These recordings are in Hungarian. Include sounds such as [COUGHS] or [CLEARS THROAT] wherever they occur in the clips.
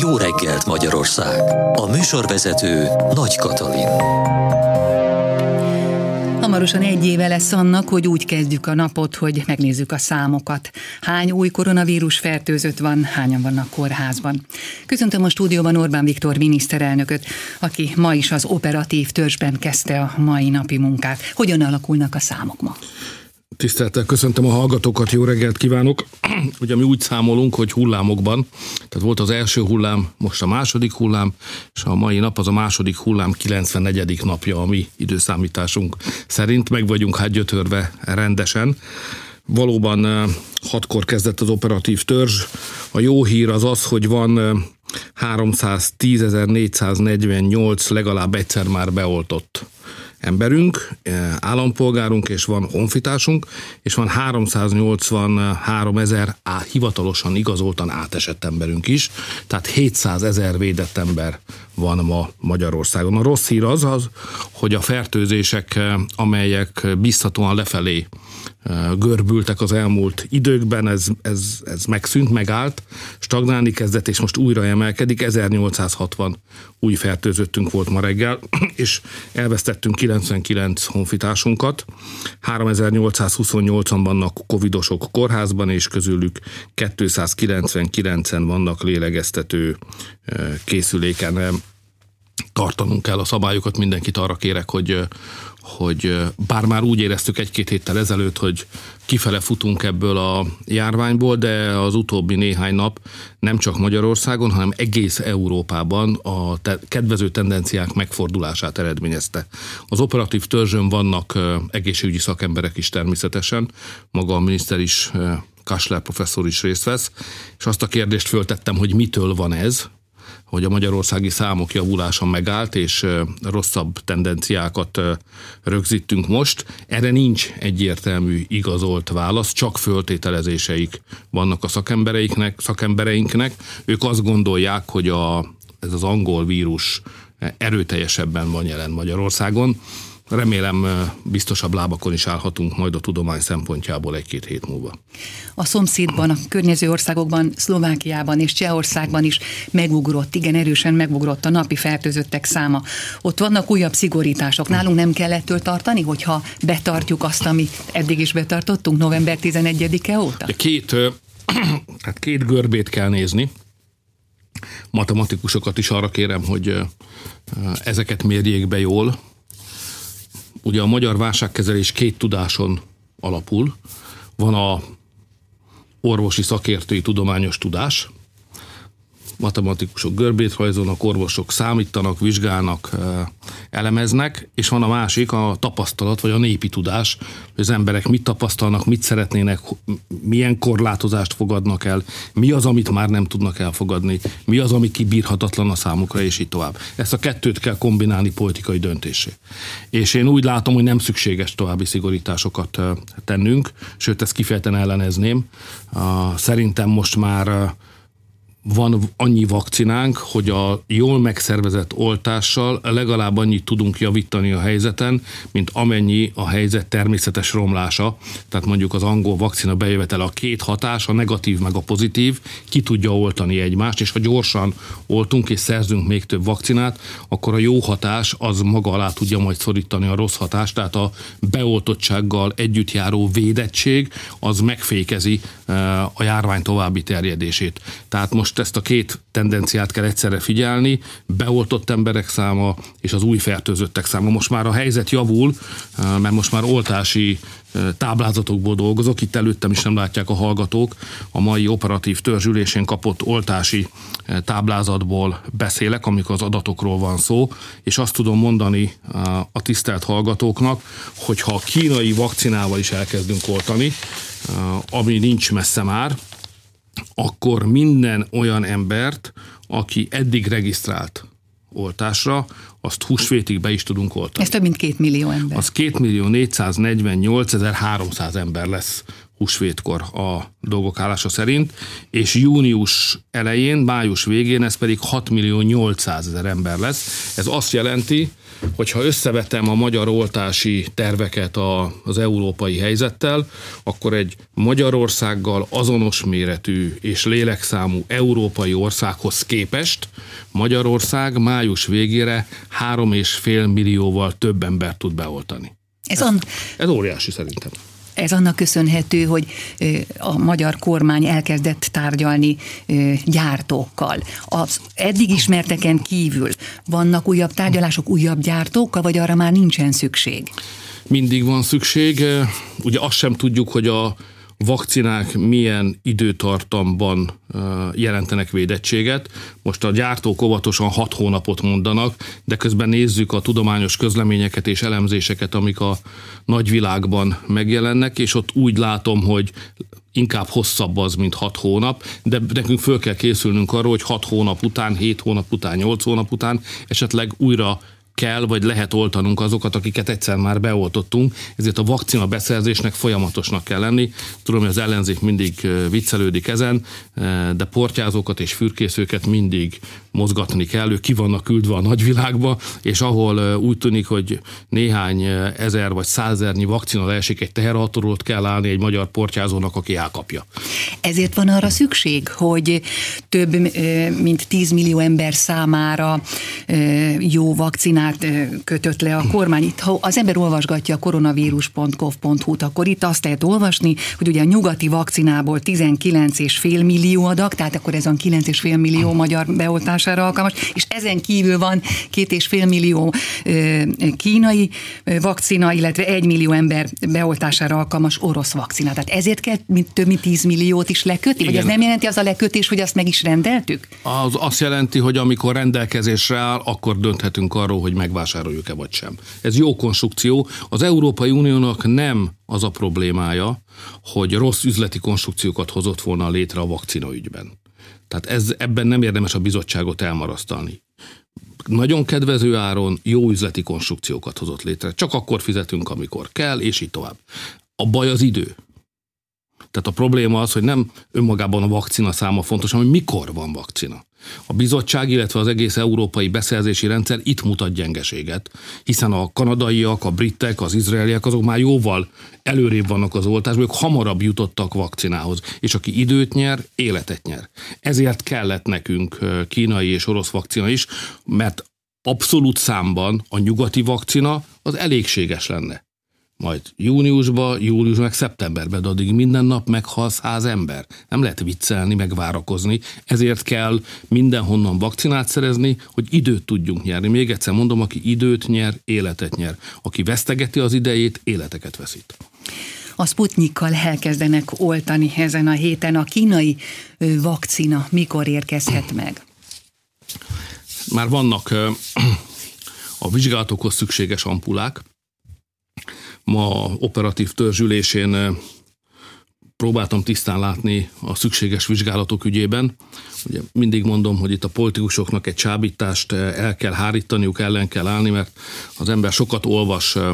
Jó reggelt Magyarország! A műsorvezető Nagy Katalin. Hamarosan egy éve lesz annak, hogy úgy kezdjük a napot, hogy megnézzük a számokat. Hány új koronavírus fertőzött van, hányan vannak kórházban. Köszöntöm a stúdióban Orbán Viktor miniszterelnököt, aki ma is az operatív törzsben kezdte a mai napi munkát. Hogyan alakulnak a számok ma? Tisztelettel köszöntöm a hallgatókat, jó reggelt kívánok! [CLEARS THROAT] Ugye mi úgy számolunk, hogy hullámokban, tehát volt az első hullám, most a második hullám, és a mai nap az a második hullám 94. napja a mi időszámításunk szerint. Meg vagyunk hát gyötörve rendesen. Valóban hatkor kezdett az operatív törzs. A jó hír az az, hogy van 310.448 legalább egyszer már beoltott emberünk, eh, állampolgárunk, és van honfitársunk, és van 383 ezer hivatalosan igazoltan átesett emberünk is, tehát 700 ezer védett ember van ma Magyarországon. A rossz hír az az, hogy a fertőzések, eh, amelyek biztatóan lefelé görbültek az elmúlt időkben, ez, ez, ez megszűnt, megállt, stagnálni kezdett, és most újra emelkedik. 1860 új fertőzöttünk volt ma reggel, [CLEARS THROAT] és elvesztettünk 99 honfitársunkat. 3828-an vannak covidosok kórházban, és közülük 299-en vannak lélegeztető készüléken tartanunk kell a szabályokat, mindenkit arra kérek, hogy, hogy bár már úgy éreztük egy-két héttel ezelőtt, hogy kifele futunk ebből a járványból, de az utóbbi néhány nap nem csak Magyarországon, hanem egész Európában a te- kedvező tendenciák megfordulását eredményezte. Az operatív törzsön vannak egészségügyi szakemberek is természetesen, maga a miniszter is Kassler professzor is részt vesz, és azt a kérdést föltettem, hogy mitől van ez, hogy a magyarországi számok javulása megállt, és rosszabb tendenciákat rögzítünk most. Erre nincs egyértelmű igazolt válasz, csak föltételezéseik vannak a szakembereiknek, szakembereinknek. Ők azt gondolják, hogy a, ez az angol vírus erőteljesebben van jelen Magyarországon. Remélem biztosabb lábakon is állhatunk majd a tudomány szempontjából egy-két hét múlva. A szomszédban, a környező országokban, Szlovákiában és Csehországban is megugrott, igen erősen megugrott a napi fertőzöttek száma. Ott vannak újabb szigorítások. Nálunk nem kell ettől tartani, hogyha betartjuk azt, amit eddig is betartottunk november 11-e óta? Két, tehát [CLEARS THROAT] két görbét kell nézni. Matematikusokat is arra kérem, hogy ezeket mérjék be jól, ugye a magyar válságkezelés két tudáson alapul. Van a orvosi szakértői tudományos tudás, matematikusok görbét rajzolnak, orvosok számítanak, vizsgálnak, elemeznek, és van a másik, a tapasztalat, vagy a népi tudás, hogy az emberek mit tapasztalnak, mit szeretnének, milyen korlátozást fogadnak el, mi az, amit már nem tudnak elfogadni, mi az, ami kibírhatatlan a számukra, és így tovább. Ezt a kettőt kell kombinálni politikai döntésé. És én úgy látom, hogy nem szükséges további szigorításokat tennünk, sőt, ezt kifejezetten ellenezném. Szerintem most már van annyi vakcinánk, hogy a jól megszervezett oltással legalább annyit tudunk javítani a helyzeten, mint amennyi a helyzet természetes romlása. Tehát mondjuk az angol vakcina bejövetele a két hatás, a negatív meg a pozitív, ki tudja oltani egymást, és ha gyorsan oltunk és szerzünk még több vakcinát, akkor a jó hatás az maga alá tudja majd szorítani a rossz hatást, tehát a beoltottsággal együtt járó védettség az megfékezi eh, a járvány további terjedését. Tehát most ezt a két tendenciát kell egyszerre figyelni, beoltott emberek száma és az új fertőzöttek száma. Most már a helyzet javul, mert most már oltási táblázatokból dolgozok, itt előttem is nem látják a hallgatók, a mai operatív törzsülésén kapott oltási táblázatból beszélek, amikor az adatokról van szó, és azt tudom mondani a tisztelt hallgatóknak, hogy ha a kínai vakcinával is elkezdünk oltani, ami nincs messze már, akkor minden olyan embert, aki eddig regisztrált oltásra, azt húsvétig be is tudunk oltani. Ez több mint két millió ember. Az 2 millió 448 300 ember lesz húsvétkor a dolgok állása szerint, és június elején, május végén ez pedig 6 millió 800 ezer ember lesz. Ez azt jelenti, hogyha összevetem a magyar oltási terveket a, az európai helyzettel, akkor egy Magyarországgal azonos méretű és lélekszámú európai országhoz képest Magyarország május végére 3,5 millióval több embert tud beoltani. Ez, ez, ez óriási szerintem. Ez annak köszönhető, hogy a magyar kormány elkezdett tárgyalni gyártókkal. Az eddig ismerteken kívül vannak újabb tárgyalások újabb gyártókkal, vagy arra már nincsen szükség? Mindig van szükség. Ugye azt sem tudjuk, hogy a vakcinák milyen időtartamban jelentenek védettséget. Most a gyártók óvatosan 6 hónapot mondanak, de közben nézzük a tudományos közleményeket és elemzéseket, amik a nagyvilágban megjelennek, és ott úgy látom, hogy inkább hosszabb az, mint 6 hónap, de nekünk föl kell készülnünk arról, hogy 6 hónap után, 7 hónap után, 8 hónap után esetleg újra kell, vagy lehet oltanunk azokat, akiket egyszer már beoltottunk, ezért a vakcina beszerzésnek folyamatosnak kell lenni. Tudom, hogy az ellenzék mindig viccelődik ezen, de portyázókat és fürkészőket mindig mozgatni kell, ők ki vannak küldve a nagyvilágba, és ahol úgy tűnik, hogy néhány ezer vagy százernyi vakcina leesik egy teherautóról, kell állni egy magyar portyázónak, aki elkapja. Ezért van arra szükség, hogy több mint 10 millió ember számára jó vakcinát kötött le a kormány. Itt, ha az ember olvasgatja a koronavírus.gov.hu-t, akkor itt azt lehet olvasni, hogy ugye a nyugati vakcinából 19,5 millió adag, tehát akkor ez a 9,5 millió magyar beoltás oltására alkalmas, és ezen kívül van két és fél millió kínai vakcina, illetve egy millió ember beoltására alkalmas orosz vakcina. Tehát ezért kell mint több mint 10 milliót is lekötni? Igen. Vagy ez nem jelenti az a lekötés, hogy azt meg is rendeltük? Az azt jelenti, hogy amikor rendelkezésre áll, akkor dönthetünk arról, hogy megvásároljuk-e vagy sem. Ez jó konstrukció. Az Európai Uniónak nem az a problémája, hogy rossz üzleti konstrukciókat hozott volna létre a vakcina ügyben. Tehát ez, ebben nem érdemes a bizottságot elmarasztalni. Nagyon kedvező áron jó üzleti konstrukciókat hozott létre. Csak akkor fizetünk, amikor kell, és így tovább. A baj az idő. Tehát a probléma az, hogy nem önmagában a vakcina száma fontos, hanem hogy mikor van vakcina. A bizottság, illetve az egész európai beszerzési rendszer itt mutat gyengeséget, hiszen a kanadaiak, a britek, az izraeliek azok már jóval előrébb vannak az oltásban, ők hamarabb jutottak vakcinához, és aki időt nyer, életet nyer. Ezért kellett nekünk kínai és orosz vakcina is, mert abszolút számban a nyugati vakcina az elégséges lenne majd júniusba, július meg szeptemberben, de addig minden nap meghal száz ember. Nem lehet viccelni, meg várakozni, ezért kell mindenhonnan vakcinát szerezni, hogy időt tudjunk nyerni. Még egyszer mondom, aki időt nyer, életet nyer. Aki vesztegeti az idejét, életeket veszít. A Sputnikkal elkezdenek oltani ezen a héten. A kínai vakcina mikor érkezhet meg? Már vannak a vizsgálatokhoz szükséges ampulák, ma operatív törzsülésén eh, próbáltam tisztán látni a szükséges vizsgálatok ügyében. Ugye mindig mondom, hogy itt a politikusoknak egy csábítást eh, el kell hárítaniuk, ellen kell állni, mert az ember sokat olvas eh,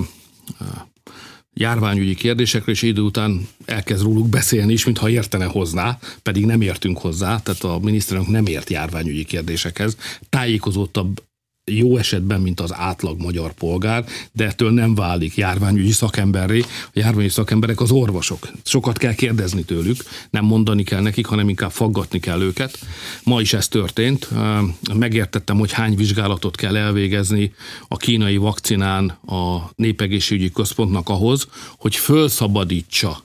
járványügyi kérdésekre, és idő után elkezd róluk beszélni is, mintha értene hozzá, pedig nem értünk hozzá, tehát a miniszterelnök nem ért járványügyi kérdésekhez. Tájékozottabb jó esetben, mint az átlag magyar polgár, de ettől nem válik járványügyi szakemberré. A járványi szakemberek az orvosok. Sokat kell kérdezni tőlük, nem mondani kell nekik, hanem inkább faggatni kell őket. Ma is ez történt. Megértettem, hogy hány vizsgálatot kell elvégezni a kínai vakcinán a Népegészségügyi Központnak ahhoz, hogy fölszabadítsa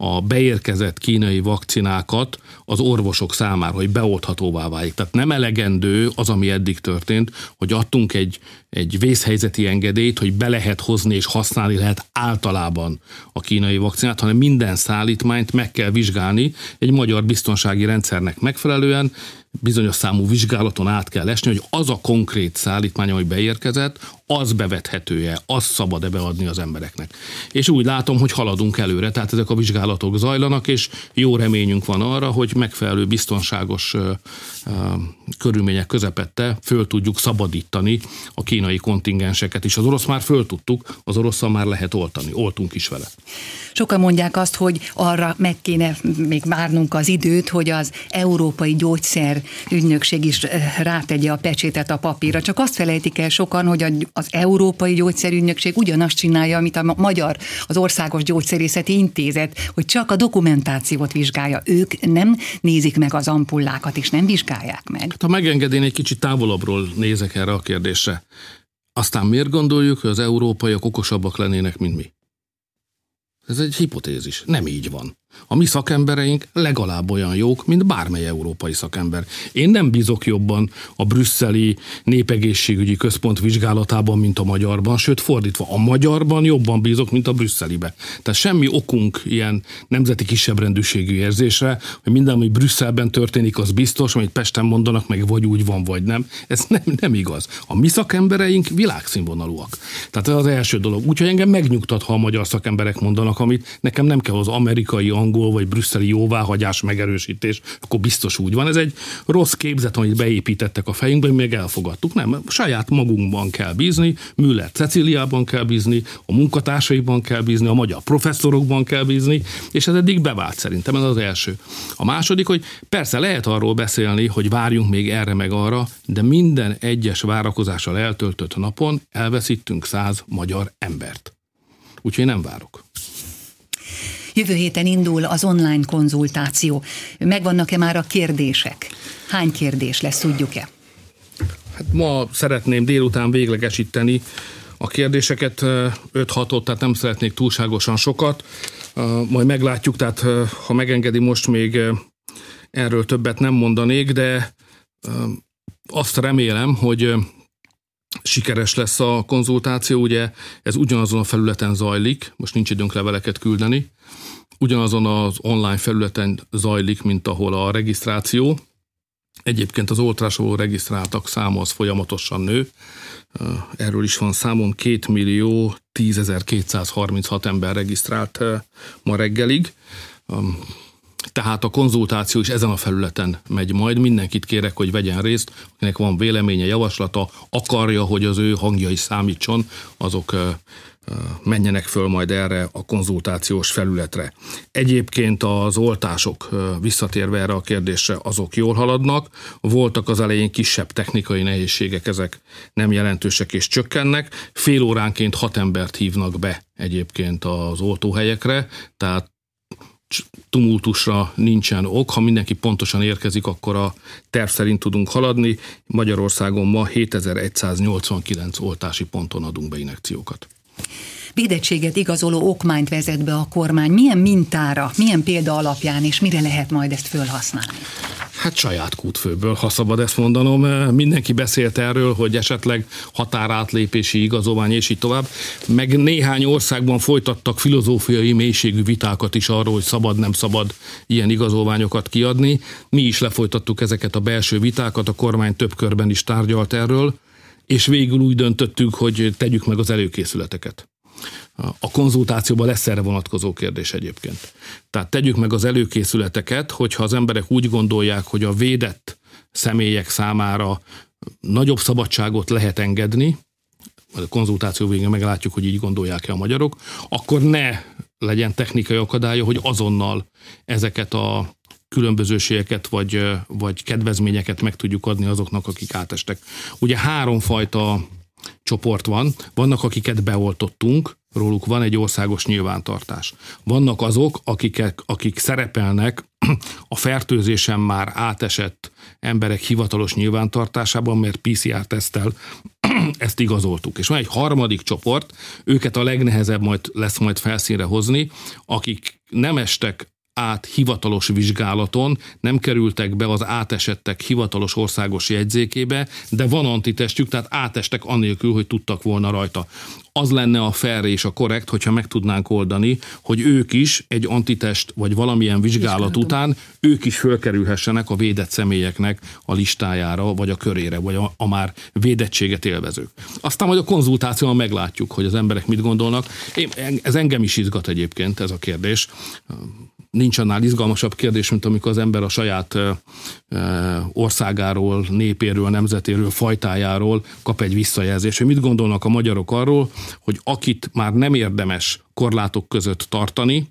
a beérkezett kínai vakcinákat az orvosok számára, hogy beolthatóvá válik. Tehát nem elegendő az, ami eddig történt, hogy adtunk egy, egy vészhelyzeti engedélyt, hogy be lehet hozni és használni lehet általában a kínai vakcinát, hanem minden szállítmányt meg kell vizsgálni egy magyar biztonsági rendszernek megfelelően, bizonyos számú vizsgálaton át kell esni, hogy az a konkrét szállítmány, ami beérkezett, az bevethető-e, az szabad-e beadni az embereknek. És úgy látom, hogy haladunk előre, tehát ezek a vizsgálatok zajlanak, és jó reményünk van arra, hogy megfelelő biztonságos ö, ö, körülmények közepette föl tudjuk szabadítani a kínai kontingenseket is. Az orosz már föl tudtuk, az oroszal már lehet oltani, oltunk is vele. Sokan mondják azt, hogy arra meg kéne még várnunk az időt, hogy az Európai Gyógyszer Ügynökség is rátegye a pecsétet a papírra. Csak azt felejtik el sokan, hogy az Európai Gyógyszerügynökség ugyanazt csinálja, amit a magyar, az Országos Gyógyszerészeti Intézet, hogy csak a dokumentációt vizsgálja. Ők nem nézik meg az ampullákat, és nem vizsgálják meg. Hát, ha megengedén, egy kicsit távolabbról nézek erre a kérdésre. Aztán miért gondoljuk, hogy az európaiak okosabbak lennének, mint mi? Ez egy hipotézis. Nem így van. A mi szakembereink legalább olyan jók, mint bármely európai szakember. Én nem bízok jobban a brüsszeli népegészségügyi központ vizsgálatában, mint a magyarban, sőt fordítva, a magyarban jobban bízok, mint a brüsszelibe. Tehát semmi okunk ilyen nemzeti kisebbrendűségű érzésre, hogy minden, ami Brüsszelben történik, az biztos, amit Pesten mondanak, meg vagy úgy van, vagy nem. Ez nem, nem igaz. A mi szakembereink világszínvonalúak. Tehát ez az első dolog. Úgyhogy engem megnyugtat, ha a magyar szakemberek mondanak, amit nekem nem kell az amerikai, angol vagy brüsszeli jóváhagyás, megerősítés, akkor biztos úgy van. Ez egy rossz képzet, amit beépítettek a fejünkbe, még elfogadtuk. Nem, saját magunkban kell bízni, Müller Ceciliában kell bízni, a munkatársaiban kell bízni, a magyar professzorokban kell bízni, és ez eddig bevált szerintem, ez az első. A második, hogy persze lehet arról beszélni, hogy várjunk még erre meg arra, de minden egyes várakozással eltöltött napon elveszítünk száz magyar embert. Úgyhogy nem várok. Jövő héten indul az online konzultáció. Megvannak-e már a kérdések? Hány kérdés lesz, tudjuk-e? Hát ma szeretném délután véglegesíteni a kérdéseket, 5-6-ot, tehát nem szeretnék túlságosan sokat. Majd meglátjuk, tehát ha megengedi most még erről többet nem mondanék, de azt remélem, hogy sikeres lesz a konzultáció, ugye ez ugyanazon a felületen zajlik, most nincs időnk leveleket küldeni, ugyanazon az online felületen zajlik, mint ahol a regisztráció. Egyébként az oltásról regisztráltak száma az folyamatosan nő. Erről is van számom, 2 millió 10.236 ember regisztrált ma reggelig. Tehát a konzultáció is ezen a felületen megy majd. Mindenkit kérek, hogy vegyen részt, akinek van véleménye, javaslata, akarja, hogy az ő hangja is számítson, azok menjenek föl majd erre a konzultációs felületre. Egyébként az oltások, visszatérve erre a kérdésre, azok jól haladnak. Voltak az elején kisebb technikai nehézségek, ezek nem jelentősek és csökkennek. Fél óránként hat embert hívnak be egyébként az oltóhelyekre, tehát tumultusra nincsen ok. Ha mindenki pontosan érkezik, akkor a terv szerint tudunk haladni. Magyarországon ma 7189 oltási ponton adunk be inekciókat védettséget igazoló okmányt vezet be a kormány. Milyen mintára, milyen példa alapján, és mire lehet majd ezt felhasználni? Hát saját kútfőből, ha szabad ezt mondanom. Mindenki beszélt erről, hogy esetleg határátlépési igazolvány, és így tovább. Meg néhány országban folytattak filozófiai mélységű vitákat is arról, hogy szabad, nem szabad ilyen igazolványokat kiadni. Mi is lefolytattuk ezeket a belső vitákat, a kormány több körben is tárgyalt erről, és végül úgy döntöttük, hogy tegyük meg az előkészületeket. A konzultációban lesz erre vonatkozó kérdés egyébként. Tehát tegyük meg az előkészületeket, hogyha az emberek úgy gondolják, hogy a védett személyek számára nagyobb szabadságot lehet engedni, a konzultáció végén meglátjuk, hogy így gondolják-e a magyarok, akkor ne legyen technikai akadálya, hogy azonnal ezeket a különbözőségeket vagy, vagy kedvezményeket meg tudjuk adni azoknak, akik átestek. Ugye háromfajta csoport van, vannak, akiket beoltottunk, róluk van egy országos nyilvántartás. Vannak azok, akik, akik szerepelnek a fertőzésen már átesett emberek hivatalos nyilvántartásában, mert PCR-tesztel [CLEARS THROAT] ezt igazoltuk. És van egy harmadik csoport, őket a legnehezebb majd, lesz majd felszínre hozni, akik nem estek át hivatalos vizsgálaton, nem kerültek be az átesettek hivatalos országos jegyzékébe, de van antitestjük, tehát átestek annélkül, hogy tudtak volna rajta az lenne a fair és a korrekt, hogyha meg tudnánk oldani, hogy ők is egy antitest vagy valamilyen vizsgálat után ők is fölkerülhessenek a védett személyeknek a listájára, vagy a körére, vagy a, a már védettséget élvezők. Aztán majd a konzultáción meglátjuk, hogy az emberek mit gondolnak. Én, ez engem is izgat egyébként, ez a kérdés nincs annál izgalmasabb kérdés, mint amikor az ember a saját országáról, népéről, nemzetéről, fajtájáról kap egy visszajelzést, hogy mit gondolnak a magyarok arról, hogy akit már nem érdemes korlátok között tartani,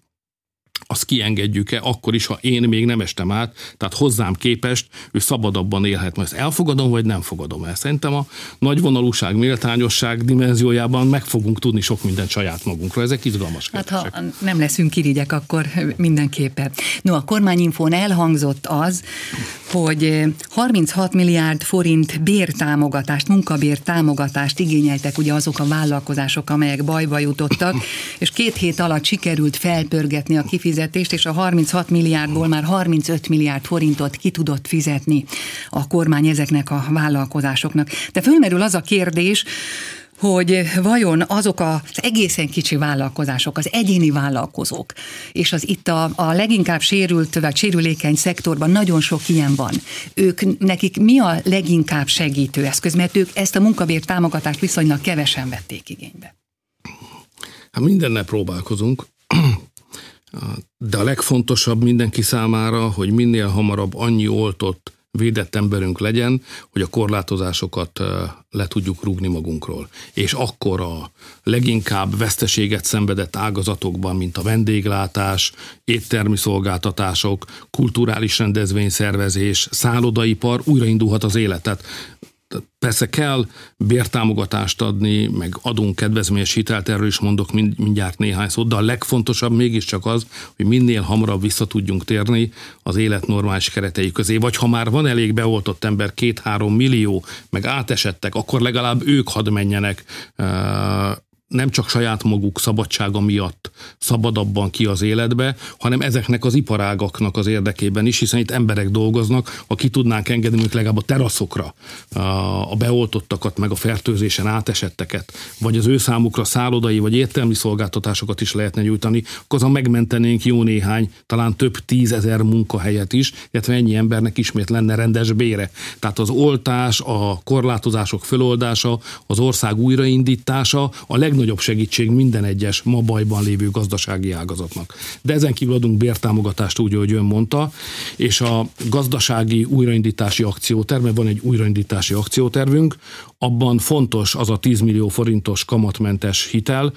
azt kiengedjük-e akkor is, ha én még nem estem át, tehát hozzám képest ő szabadabban élhet. Most ezt elfogadom, vagy nem fogadom el. Szerintem a nagyvonalúság, méltányosság dimenziójában meg fogunk tudni sok mindent saját magunkról. Ezek izgalmas Hát ha nem leszünk irigyek, akkor mindenképpen. No, a kormányinfón elhangzott az, hogy 36 milliárd forint bértámogatást, munkabértámogatást igényeltek ugye azok a vállalkozások, amelyek bajba jutottak, [COUGHS] és két hét alatt sikerült felpörgetni a kifizetést kifizetést, és a 36 milliárdból már 35 milliárd forintot ki tudott fizetni a kormány ezeknek a vállalkozásoknak. De fölmerül az a kérdés, hogy vajon azok az egészen kicsi vállalkozások, az egyéni vállalkozók, és az itt a, a leginkább sérült, vagy sérülékeny szektorban nagyon sok ilyen van. Ők, nekik mi a leginkább segítő eszköz, mert ők ezt a munkabér támogatást viszonylag kevesen vették igénybe. Hát mindennel próbálkozunk. De a legfontosabb mindenki számára, hogy minél hamarabb annyi oltott, védett emberünk legyen, hogy a korlátozásokat le tudjuk rúgni magunkról. És akkor a leginkább veszteséget szenvedett ágazatokban, mint a vendéglátás, éttermi szolgáltatások, kulturális rendezvényszervezés, szállodaipar újraindulhat az életet. Persze kell bértámogatást adni, meg adunk kedvezményes hitelt, erről is mondok mind, mindjárt néhány szót, de a legfontosabb mégiscsak az, hogy minél hamarabb vissza tudjunk térni az élet normális keretei közé. Vagy ha már van elég beoltott ember, két-három millió, meg átesettek, akkor legalább ők hadd menjenek nem csak saját maguk szabadsága miatt szabadabban ki az életbe, hanem ezeknek az iparágaknak az érdekében is, hiszen itt emberek dolgoznak, ha ki tudnánk engedni mondjuk legalább a teraszokra a beoltottakat, meg a fertőzésen átesetteket, vagy az ő számukra szállodai vagy értelmi szolgáltatásokat is lehetne nyújtani, akkor azon megmentenénk jó néhány, talán több tízezer munkahelyet is, illetve ennyi embernek ismét lenne rendes bére. Tehát az oltás, a korlátozások föloldása, az ország újraindítása a leg legnagyobb segítség minden egyes ma bajban lévő gazdasági ágazatnak. De ezen kívül adunk bértámogatást úgy, ahogy ön mondta, és a gazdasági újraindítási akcióterv, mert van egy újraindítási akciótervünk, abban fontos az a 10 millió forintos kamatmentes hitel,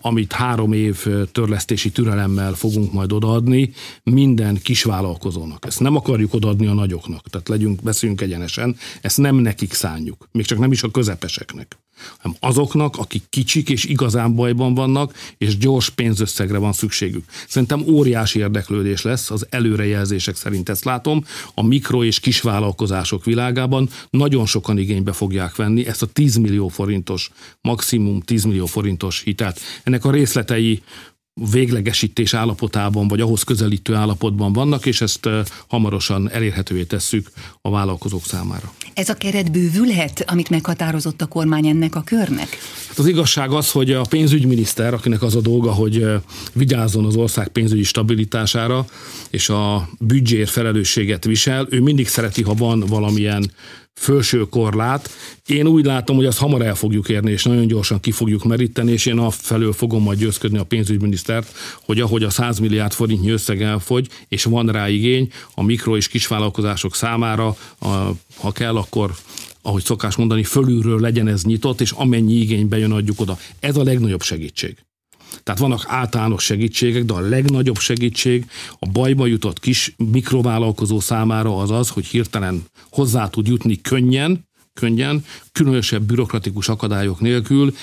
amit három év törlesztési türelemmel fogunk majd odaadni minden kisvállalkozónak. Ezt nem akarjuk odaadni a nagyoknak, tehát legyünk, beszéljünk egyenesen, ezt nem nekik szánjuk, még csak nem is a közepeseknek hanem azoknak, akik kicsik és igazán bajban vannak, és gyors pénzösszegre van szükségük. Szerintem óriási érdeklődés lesz, az előrejelzések szerint ezt látom, a mikro és kisvállalkozások világában nagyon sokan igénybe fogják venni ezt a 10 millió forintos, maximum 10 millió forintos hitelt. Ennek a részletei véglegesítés állapotában, vagy ahhoz közelítő állapotban vannak, és ezt hamarosan elérhetővé tesszük a vállalkozók számára. Ez a keret bővülhet, amit meghatározott a kormány ennek a körnek? Hát az igazság az, hogy a pénzügyminiszter, akinek az a dolga, hogy vigyázzon az ország pénzügyi stabilitására, és a büdzsér felelősséget visel, ő mindig szereti, ha van valamilyen felső korlát. Én úgy látom, hogy azt hamar el fogjuk érni, és nagyon gyorsan ki fogjuk meríteni, és én felől fogom majd győzködni a pénzügyminisztert, hogy ahogy a 100 milliárd forintnyi összeg elfogy, és van rá igény a mikro és kisvállalkozások számára, a, ha kell, akkor ahogy szokás mondani, fölülről legyen ez nyitott, és amennyi igény bejön, adjuk oda. Ez a legnagyobb segítség. Tehát vannak általános segítségek, de a legnagyobb segítség a bajba jutott kis mikrovállalkozó számára az az, hogy hirtelen hozzá tud jutni könnyen, könnyen, különösebb bürokratikus akadályok nélkül,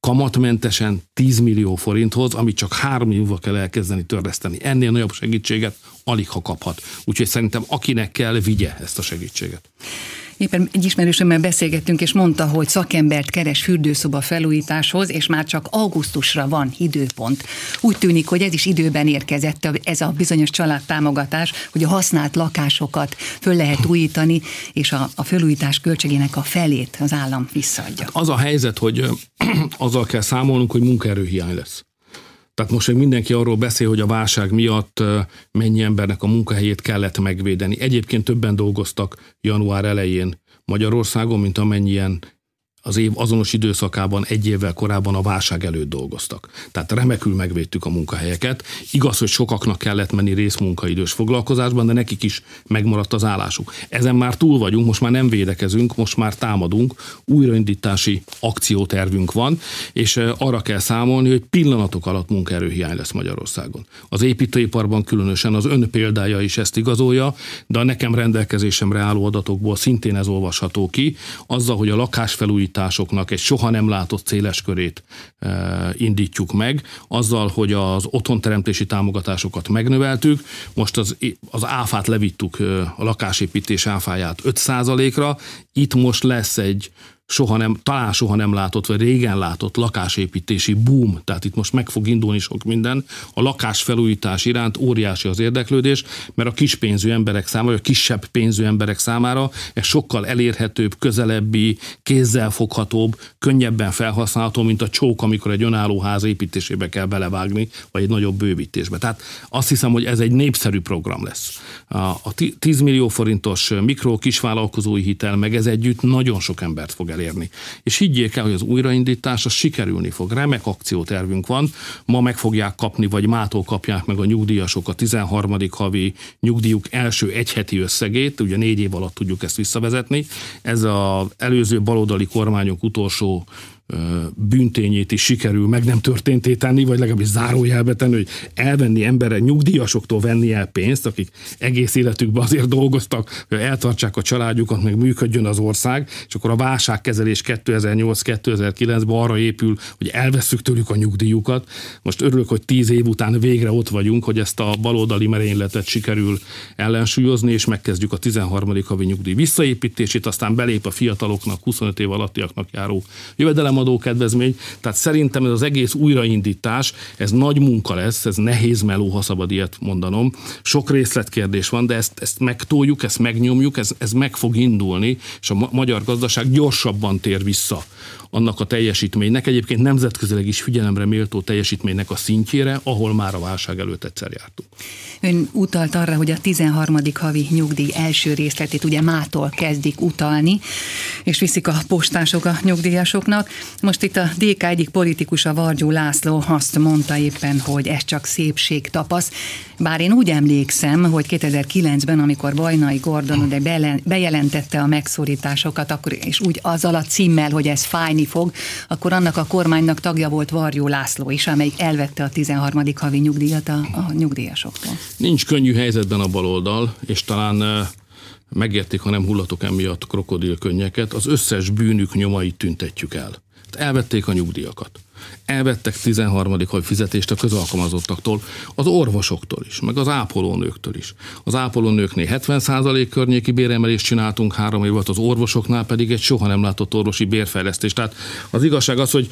kamatmentesen 10 millió forinthoz, amit csak három évvel kell elkezdeni törleszteni. Ennél nagyobb segítséget alig ha kaphat. Úgyhogy szerintem akinek kell, vigye ezt a segítséget. Éppen egy ismerősömmel beszélgettünk, és mondta, hogy szakembert keres fürdőszoba felújításhoz, és már csak augusztusra van időpont. Úgy tűnik, hogy ez is időben érkezett, ez a bizonyos családtámogatás, hogy a használt lakásokat föl lehet újítani, és a, a felújítás költségének a felét az állam visszaadja. Az a helyzet, hogy [CLEARS THROAT] azzal kell számolnunk, hogy munkaerőhiány lesz. Tehát most még mindenki arról beszél, hogy a válság miatt mennyi embernek a munkahelyét kellett megvédeni. Egyébként többen dolgoztak január elején Magyarországon, mint amennyien az év azonos időszakában egy évvel korábban a válság előtt dolgoztak. Tehát remekül megvédtük a munkahelyeket. Igaz, hogy sokaknak kellett menni részmunkaidős foglalkozásban, de nekik is megmaradt az állásuk. Ezen már túl vagyunk, most már nem védekezünk, most már támadunk, újraindítási akciótervünk van, és arra kell számolni, hogy pillanatok alatt munkaerőhiány lesz Magyarországon. Az építőiparban különösen az ön példája is ezt igazolja, de a nekem rendelkezésemre álló adatokból szintén ez olvasható ki, azzal, hogy a lakásfelújítás indításoknak egy soha nem látott széles körét e, indítjuk meg, azzal, hogy az otthonteremtési támogatásokat megnöveltük, most az, az áfát levittük, e, a lakásépítés áfáját 5%-ra, itt most lesz egy soha nem, talán soha nem látott, vagy régen látott lakásépítési boom, tehát itt most meg fog indulni sok minden, a lakásfelújítás iránt óriási az érdeklődés, mert a kis pénzű emberek számára, a kisebb pénzű emberek számára ez sokkal elérhetőbb, közelebbi, kézzelfoghatóbb, könnyebben felhasználható, mint a csók, amikor egy önálló ház építésébe kell belevágni, vagy egy nagyobb bővítésbe. Tehát azt hiszem, hogy ez egy népszerű program lesz. A 10 millió forintos mikro kisvállalkozói hitel, meg ez együtt nagyon sok embert fog elérni. És higgyék el, hogy az újraindítás az sikerülni fog. Remek akciótervünk van, ma meg fogják kapni, vagy mától kapják meg a nyugdíjasok a 13. havi nyugdíjuk első egyheti összegét, ugye négy év alatt tudjuk ezt visszavezetni. Ez az előző baloldali kormányok utolsó büntényét is sikerül meg nem történté tenni, vagy legalábbis zárójelbe tenni, hogy elvenni emberre, nyugdíjasoktól venni el pénzt, akik egész életükben azért dolgoztak, hogy eltartsák a családjukat, meg működjön az ország, és akkor a válságkezelés 2008-2009-ben arra épül, hogy elveszük tőlük a nyugdíjukat. Most örülök, hogy tíz év után végre ott vagyunk, hogy ezt a baloldali merényletet sikerül ellensúlyozni, és megkezdjük a 13. havi nyugdíj visszaépítését, aztán belép a fiataloknak, 25 év alattiaknak járó jövedelem jövedelemadó kedvezmény, tehát szerintem ez az egész újraindítás, ez nagy munka lesz, ez nehéz meló, ha szabad ilyet mondanom. Sok részletkérdés van, de ezt, ezt megtoljuk, ezt megnyomjuk, ez, ez meg fog indulni, és a magyar gazdaság gyorsabban tér vissza annak a teljesítménynek, egyébként nemzetközileg is figyelemre méltó teljesítménynek a szintjére, ahol már a válság előtt egyszer jártunk. Ön utalt arra, hogy a 13. havi nyugdíj első részletét ugye mától kezdik utalni, és viszik a postások a nyugdíjasoknak. Most itt a DK egyik politikusa, Vargyó László azt mondta éppen, hogy ez csak szépség tapasz. Bár én úgy emlékszem, hogy 2009-ben, amikor Bajnai Gordon de bejelentette a megszorításokat, akkor, és úgy azzal a címmel, hogy ez fájni fog, akkor annak a kormánynak tagja volt Varjó László is, amelyik elvette a 13. havi nyugdíjat a, a nyugdíjasoktól. Nincs könnyű helyzetben a baloldal, és talán megértik, ha nem hullatok emiatt krokodilkönnyeket, az összes bűnük nyomait tüntetjük el. Elvették a nyugdíjakat elvettek 13. havi fizetést a közalkalmazottaktól, az orvosoktól is, meg az ápolónőktől is. Az ápolónőknél 70% környéki béremelést csináltunk három év alatt, az orvosoknál pedig egy soha nem látott orvosi bérfejlesztést. Tehát az igazság az, hogy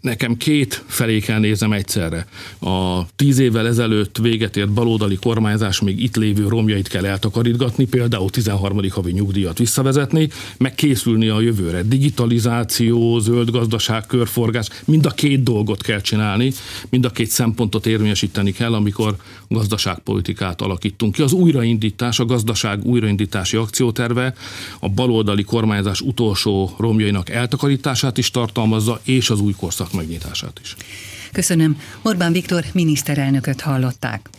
nekem két felé kell nézem egyszerre. A tíz évvel ezelőtt véget ért baloldali kormányzás még itt lévő romjait kell eltakarítgatni, például 13. havi nyugdíjat visszavezetni, meg készülni a jövőre. Digitalizáció, zöld gazdaság, körforgás, mind a két dolgot kell csinálni, mind a két szempontot érvényesíteni kell, amikor gazdaságpolitikát alakítunk ki. Az újraindítás, a gazdaság újraindítási akcióterve a baloldali kormányzás utolsó romjainak eltakarítását is tartalmazza, és az új korszak megnyitását is. Köszönöm. Orbán Viktor miniszterelnököt hallották.